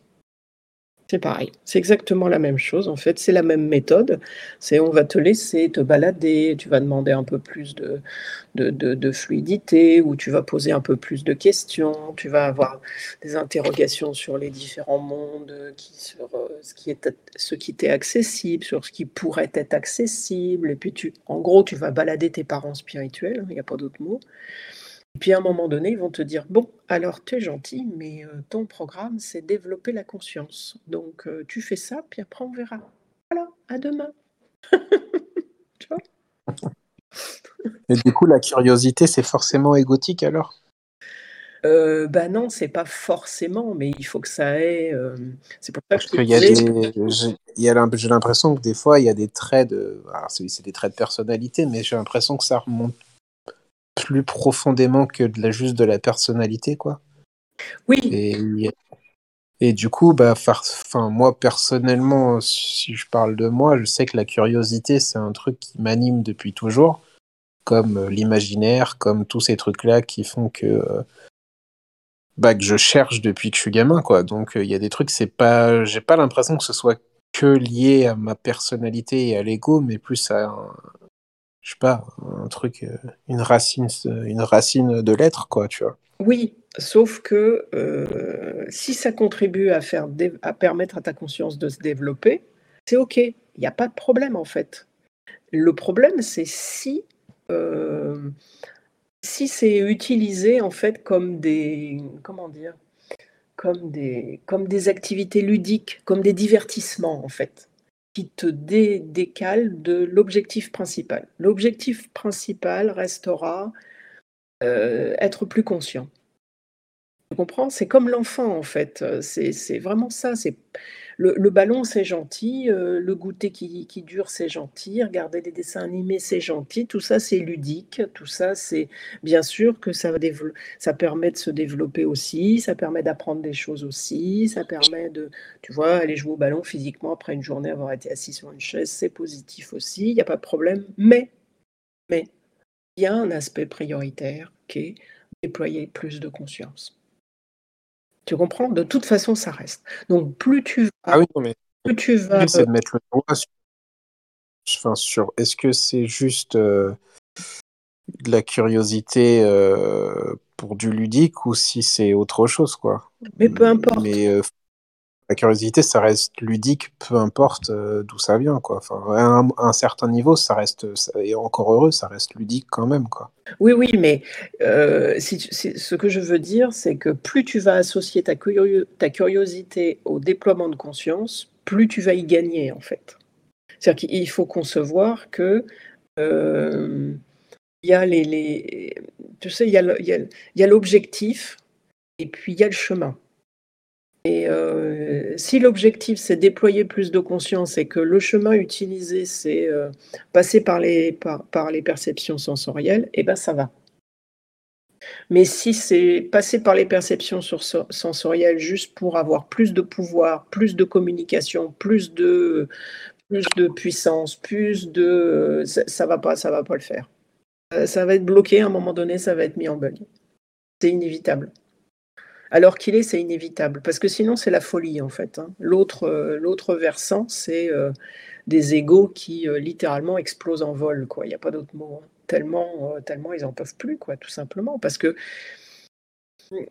C'est pareil, c'est exactement la même chose en fait, c'est la même méthode. C'est on va te laisser te balader, tu vas demander un peu plus de, fluidité, ou tu vas poser un peu plus de questions, tu vas avoir des interrogations sur les différents mondes, qui, sur ce qui est ce qui t'est accessible, sur ce qui pourrait être accessible, et puis tu, en gros, tu vas balader tes parents spirituels, il n'y a pas d'autre mot. Et puis à un moment donné, ils vont te dire Bon, alors tu es gentil, mais euh, ton programme, c'est développer la conscience. Donc euh, tu fais ça, puis après on verra. Voilà, à demain. tu vois?
Et du coup, la curiosité, c'est forcément égotique alors?
Euh, bah non, c'est pas forcément, mais il faut que ça ait. Euh, c'est pour ça que
je a des, j'ai l'impression que des fois il y a des traits de, c'est des traits de personnalité, mais j'ai l'impression que ça remonte plus profondément que de la, juste de la personnalité, quoi.
Oui.
Et, et du coup, bah, enfin, moi personnellement, si je parle de moi, je sais que la curiosité, c'est un truc qui m'anime depuis toujours, comme euh, l'imaginaire, comme tous ces trucs-là qui font que, euh, bah, que je cherche depuis que je suis gamin, quoi. Donc, euh, il y a des trucs, c'est pas, j'ai pas l'impression que ce soit que lié à ma personnalité et à l'ego, mais plus à, un, je sais pas, un truc, une racine, une racine de l'être, quoi, tu vois.
Oui, sauf que euh, si ça contribue à, faire à permettre à ta conscience de se développer, c'est OK. Il n'y a pas de problème en fait. Le problème, c'est si, euh, si c'est utilisé en fait comme des, comment dire, comme des, comme des activités ludiques, comme des divertissements en fait, qui te décalent de l'objectif principal. L'objectif principal restera euh, être plus conscient. Tu comprends? C'est comme l'enfant en fait, c'est vraiment ça, c'est le ballon c'est gentil, euh, le goûter qui qui dure c'est gentil, regarder des dessins animés c'est gentil, tout ça c'est ludique, tout ça c'est bien sûr que ça ça permet de se développer aussi, ça permet d'apprendre des choses aussi, ça permet de tu vois, aller jouer au ballon physiquement après une journée, avoir été assis sur une chaise, c'est positif aussi, il y a pas de problème, mais mais il y a un aspect prioritaire qui est déployer plus de conscience. Tu comprends? De toute façon, ça reste. Donc plus tu vas
Ah oui, non mais
plus tu vas,
c'est de mettre le doigt sur enfin, sur est-ce que c'est juste, euh, de la curiosité, euh, pour du ludique ou si c'est autre chose, quoi?
Mais peu importe.
Mais, euh, la curiosité, ça reste ludique, peu importe euh, d'où ça vient, quoi. Enfin, à un, certain niveau, ça reste, et encore heureux, ça reste ludique quand même, quoi.
Oui, oui, mais euh, ce que je veux dire, c'est que plus tu vas associer ta, curiosité au déploiement de conscience, plus tu vas y gagner, en fait. C'est-à-dire qu'il faut concevoir que euh, y a les, tu sais, il y a l'objectif et puis il y a le chemin. Et euh, si l'objectif c'est déployer plus de conscience et que le chemin utilisé c'est euh, passer par les, par, les perceptions sensorielles, eh ben ça va. Mais si c'est passer par les perceptions sensorielles juste pour avoir plus de pouvoir, plus de communication, plus de, plus de puissance, plus de. Ça, ça va pas, ça va pas le faire. Euh, ça va être bloqué à un moment donné, ça va être mis en bug. C'est inévitable alors qu'il est, c'est inévitable, parce que sinon c'est la folie en fait. Hein. L'autre, euh, l'autre versant, c'est euh, des égaux qui euh, littéralement explosent en vol. Il n'y a pas d'autre mot. Hein. Tellement, tellement ils n'en peuvent plus, quoi, tout simplement, parce que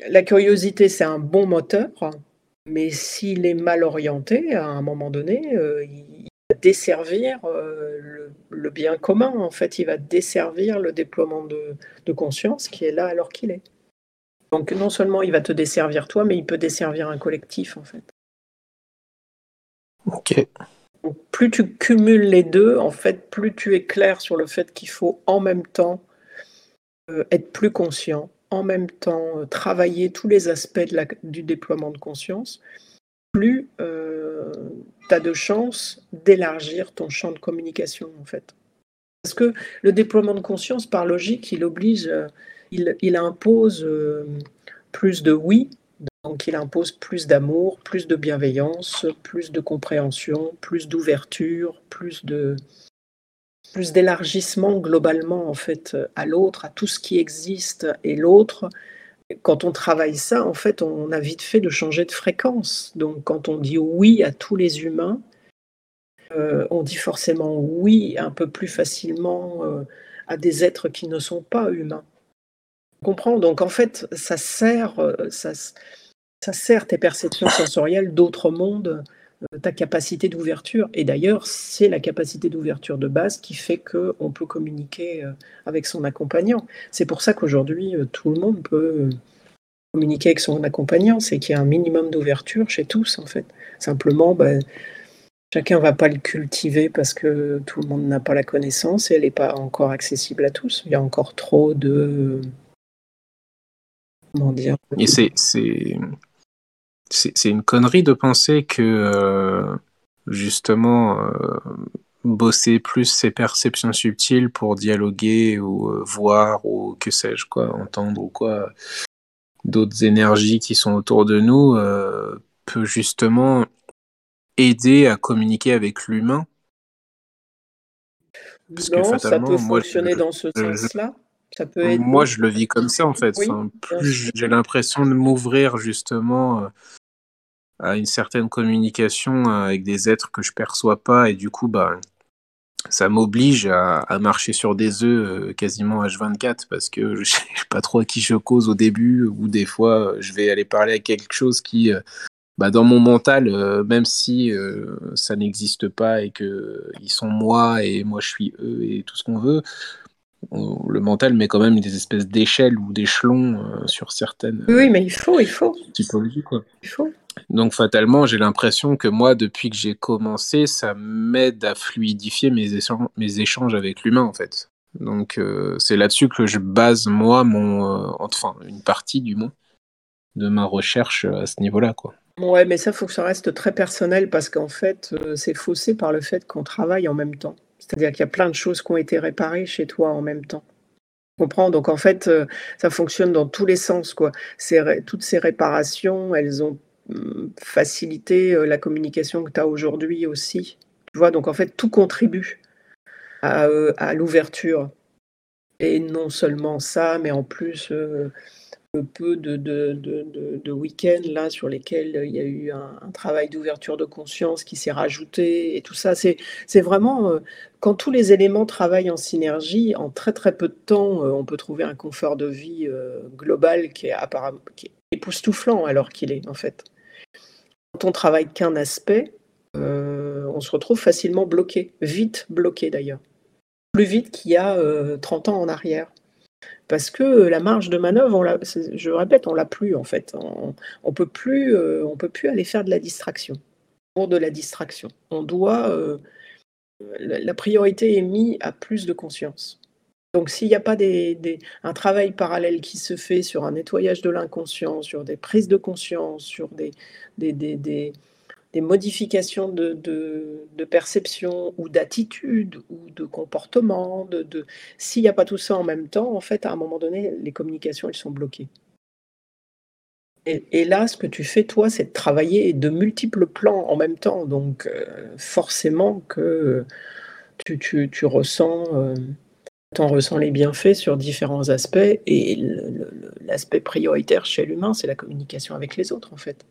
la curiosité, c'est un bon moteur, mais s'il est mal orienté, à un moment donné, il va desservir le, bien commun, en fait, il va desservir le déploiement de conscience qui est là alors qu'il est. Donc non seulement il va te desservir toi, mais il peut desservir un collectif en fait.
Ok.
plus tu cumules les deux, en fait, plus tu es clair sur le fait qu'il faut en même temps euh, être plus conscient, en même temps euh, travailler tous les aspects du déploiement de conscience, plus euh, tu as de chances d'élargir ton champ de communication en fait. Parce que le déploiement de conscience, par logique, il oblige il, impose euh, plus de oui, donc il impose plus d'amour, plus de bienveillance, plus de compréhension, plus d'ouverture, plus d'élargissement globalement en fait à l'autre, à tout ce qui existe et l'autre. Quand on travaille ça, en fait, on a vite fait de changer de fréquence. Donc quand on dit oui à tous les humains, euh, on dit forcément oui un peu plus facilement euh, à des êtres qui ne sont pas humains comprends Donc en fait, ça sert, euh, ça, ça sert tes perceptions sensorielles d'autres mondes, euh, ta capacité d'ouverture. Et d'ailleurs, c'est la capacité d'ouverture de base qui fait qu'on peut communiquer euh, avec son accompagnant. C'est pour ça qu'aujourd'hui, tout le monde peut communiquer avec son accompagnant. C'est qu'il y a un minimum d'ouverture chez tous, en fait. Simplement, ben, chacun ne va pas le cultiver parce que tout le monde n'a pas la connaissance et elle n'est pas encore accessible à tous. Il y a encore trop de dire.
Et c'est, c'est, c'est, une connerie de penser que euh, justement euh, bosser plus ses perceptions subtiles pour dialoguer ou euh, voir ou que sais-je quoi, entendre ou quoi, d'autres énergies qui sont autour de nous peut justement aider à communiquer avec l'humain.
Non, ça peut fonctionner dans ce sens-là. Ça peut être...
Moi, je le vis comme ça, en fait. plus j'ai l'impression de m'ouvrir justement à une certaine communication avec des êtres que je perçois pas, et du coup, bah, ça m'oblige à, marcher sur des œufs quasiment H24 parce que je sais pas trop à qui je cause au début, ou des fois, je vais aller parler à quelque chose qui bah, dans mon mental, euh, même si euh, ça n'existe pas et que ils sont moi et moi je suis eux et tout ce qu'on veut, le mental met quand même des espèces d'échelles ou d'échelons euh, sur certaines.
Oui, mais il faut, il faut.
Typologies quoi.
Il faut.
Donc fatalement, j'ai l'impression que moi, depuis que j'ai commencé, ça m'aide à fluidifier mes échanges, mes échanges avec l'humain en fait. Donc c'est là-dessus que je base moi mon, enfin une partie du moins de ma recherche à ce niveau-là quoi.
Ouais, mais ça, faut que ça reste très personnel parce qu'en fait, euh, c'est faussé par le fait qu'on travaille en même temps. C'est-à-dire qu'il y a plein de choses qui ont été réparées chez toi en même temps. Tu comprends? Donc en fait, euh, ça fonctionne dans tous les sens, quoi. toutes ces réparations, elles ont mmh, facilité euh, la communication que tu as aujourd'hui aussi. Tu vois? Donc en fait, tout contribue à, à l'ouverture. Et non seulement ça, mais en plus, peu de, week-ends là sur lesquels il y a eu un, travail d'ouverture de conscience qui s'est rajouté et tout ça. C'est, vraiment euh, quand tous les éléments travaillent en synergie, en très très peu de temps, euh, on peut trouver un confort de vie euh, global qui est qui est époustouflant alors qu'il est en fait. Quand on travaille qu'un aspect, on se retrouve facilement bloqué, vite bloqué d'ailleurs, plus vite qu'il y a 30 ans en arrière parce que la marge de manœuvre, je répète, on l'a plus en fait. On, on peut plus, euh, on peut plus aller faire de la distraction pour de la distraction. On doit, euh, la, priorité est mise à plus de conscience. Donc s'il n'y a pas des, un travail parallèle qui se fait sur un nettoyage de l'inconscient, sur des prises de conscience, sur des, des modifications de, de, perception ou d'attitude ou de comportement. De, de... S'il n'y a pas tout ça en même temps, en fait, à un moment donné, les communications, elles sont bloquées. Et, là, ce que tu fais, toi, c'est de travailler de multiples plans en même temps. Donc, euh, forcément que tu, tu, tu ressens... Euh, en ressens les bienfaits sur différents aspects et l'aspect prioritaire chez l'humain, c'est la communication avec les autres en fait.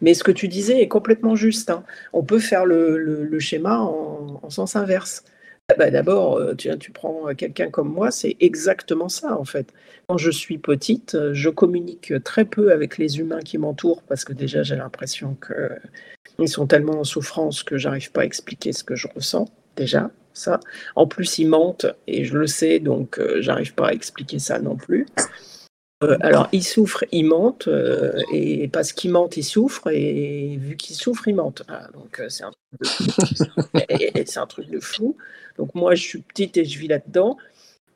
Mais ce que tu disais est complètement juste. Hein. On peut faire le, schéma en, sens inverse. Ah bah, d'abord, euh, tu, tu, prends quelqu'un comme moi, c'est exactement ça en fait. Quand je suis petite, je communique très peu avec les humains qui m'entourent parce que déjà j'ai l'impression qu'ils sont tellement en souffrance que j'arrive pas à expliquer ce que je ressens. Déjà, ça. En plus, ils mentent et je le sais, donc euh, j'arrive pas à expliquer ça non plus. Euh, alors, il souffre, il mente, euh, et parce qu'il mente, il souffre, et vu qu'il souffre, il mente. donc, euh, c'est un, un, truc de fou. Donc, moi, je suis petite et je vis là-dedans.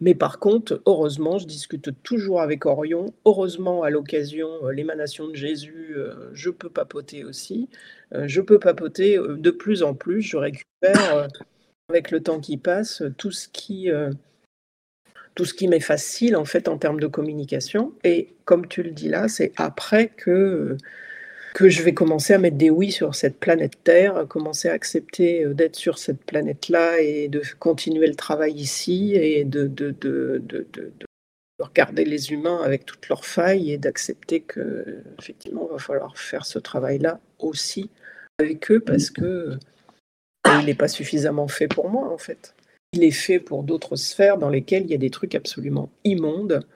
Mais par contre, heureusement, je discute toujours avec Orion. Heureusement, à l'occasion, l'émanation de Jésus, je peux papoter aussi. je peux papoter de plus en plus. Je récupère, avec le temps qui passe, tout ce qui tout ce qui m'est facile en fait en termes de communication. Et comme tu le dis là, c'est après que, que je vais commencer à mettre des oui sur cette planète Terre, commencer à accepter euh, d'être sur cette planète-là et de continuer le travail ici et de, de, de, de regarder les humains avec toutes leurs failles et d'accepter que effectivement il va falloir faire ce travail-là aussi avec eux parce que il n'est pas suffisamment fait pour moi en fait il est fait pour d'autres sphères dans lesquelles il y a des trucs absolument immondes,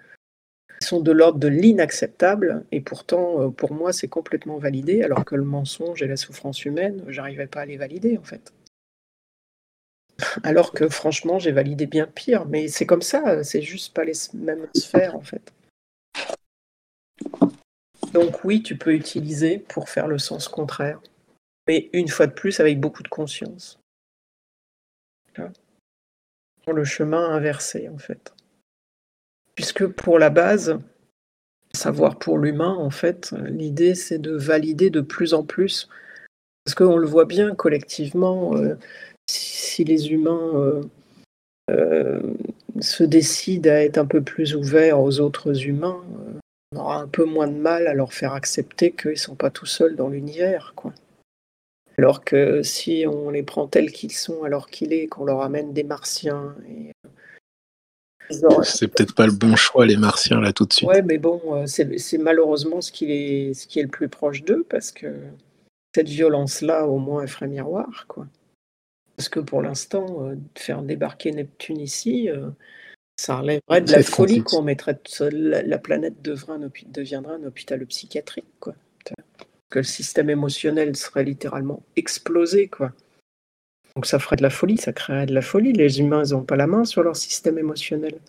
qui sont de l'ordre de l'inacceptable, et pourtant, euh, pour moi, c'est complètement validé, alors que le mensonge et la souffrance humaine, j'arrivais pas à les valider, en fait. Alors que, franchement, j'ai validé bien pire, mais c'est comme ça, c'est juste pas les mêmes sphères, en fait. Donc oui, tu peux utiliser pour faire le sens contraire, mais une fois de plus, avec beaucoup de conscience le chemin inversé, en fait. Puisque pour la base, savoir pour l'humain, en fait, l'idée, c'est de valider de plus en plus. Parce qu'on le voit bien collectivement, euh, si les humains euh, euh, se décident à être un peu plus ouverts aux autres humains, on aura un peu moins de mal à leur faire accepter qu'ils ne sont pas tout seuls dans l'univers, quoi. Alors que si on les prend tels qu'ils sont, alors qu'il est, qu'on leur amène des martiens. Et...
C'est peut-être pas le bon choix, les martiens, là, tout de suite.
Ouais, mais bon, euh, c'est malheureusement ce qui, est, ce qui est le plus proche d'eux, parce que cette violence-là, au moins, elle ferait miroir, quoi. Parce que pour l'instant, euh, faire débarquer Neptune ici, euh, ça relèverait de la folie, qu'on mettrait la, la, planète devra deviendra un hôpital psychiatrique, quoi que le système émotionnel serait littéralement explosé, quoi. Donc ça ferait de la folie, ça créerait de la folie. Les humains, ils n'ont pas la main sur leur système émotionnel.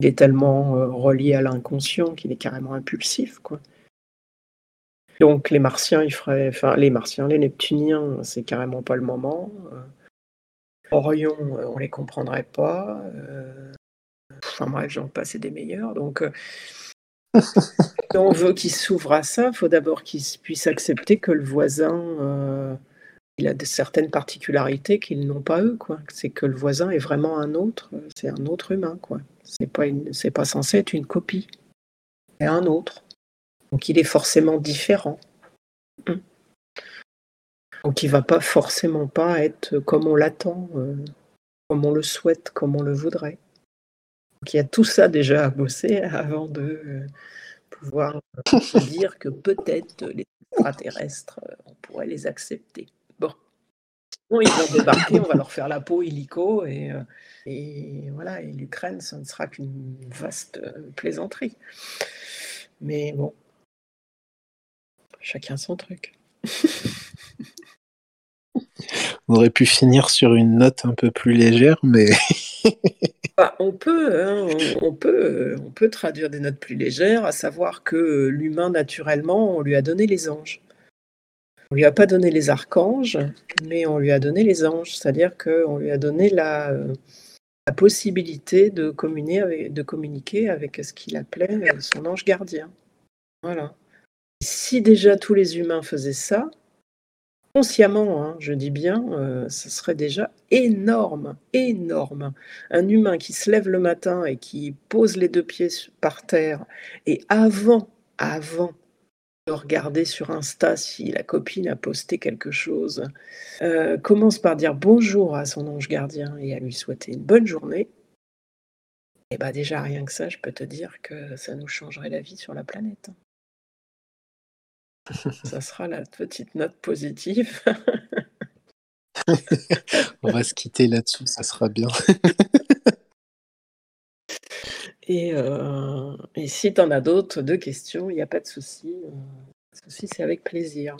Il est tellement euh, relié à l'inconscient qu'il est carrément impulsif, quoi. Donc les Martiens, ils feraient, enfin les Martiens, les Neptuniens, c'est carrément pas le moment. Euh, Orion, euh, on les comprendrait pas. Enfin bref, j'en passe des meilleurs. Donc si on veut qu'il s'ouvre à ça, il faut d'abord qu'il puisse accepter que le voisin, euh, il a de certaines particularités qu'ils n'ont pas eux. C'est que le voisin est vraiment un autre, c'est un autre humain. Quoi. C'est pas pas censé être une copie, c'est un autre. Donc il est forcément différent. Hum. Donc il va pas forcément pas être comme on l'attend, euh, comme on le souhaite, comme on le voudrait. Donc il y a tout ça déjà à bosser avant de euh, pouvoir euh, dire que peut-être les extraterrestres, euh, on pourrait les accepter. Bon. Sinon, ils vont débarquer, on va leur faire la peau illico et, et voilà, et l'Ukraine, ça ne sera qu'une vaste plaisanterie. Mais bon, chacun son truc.
on aurait pu finir sur une note un peu plus légère, mais
Bah, on peut, hein, on peut, on peut traduire des notes plus légères, à savoir que l'humain, naturellement, on lui a donné les anges. On lui a pas donné les archanges, mais on lui a donné les anges, c'est-à-dire qu'on lui a donné la, possibilité de communiquer avec, de communiquer avec ce qu'il appelait son ange gardien. Voilà. Si déjà tous les humains faisaient ça, consciemment, hein, je dis bien, euh, ce serait déjà énorme, énorme. Un humain qui se lève le matin et qui pose les deux pieds par terre et avant, avant de regarder sur Insta si la copine a posté quelque chose, euh, commence par dire bonjour à son ange gardien et à lui souhaiter une bonne journée. Et bien déjà rien que ça, je peux te dire que ça nous changerait la vie sur la planète. Ça sera la petite note positive.
On va se quitter là-dessus, ça sera bien.
et, euh, et, si tu en as d'autres, deux questions, il n'y a pas de souci. Euh, souci, c'est avec plaisir.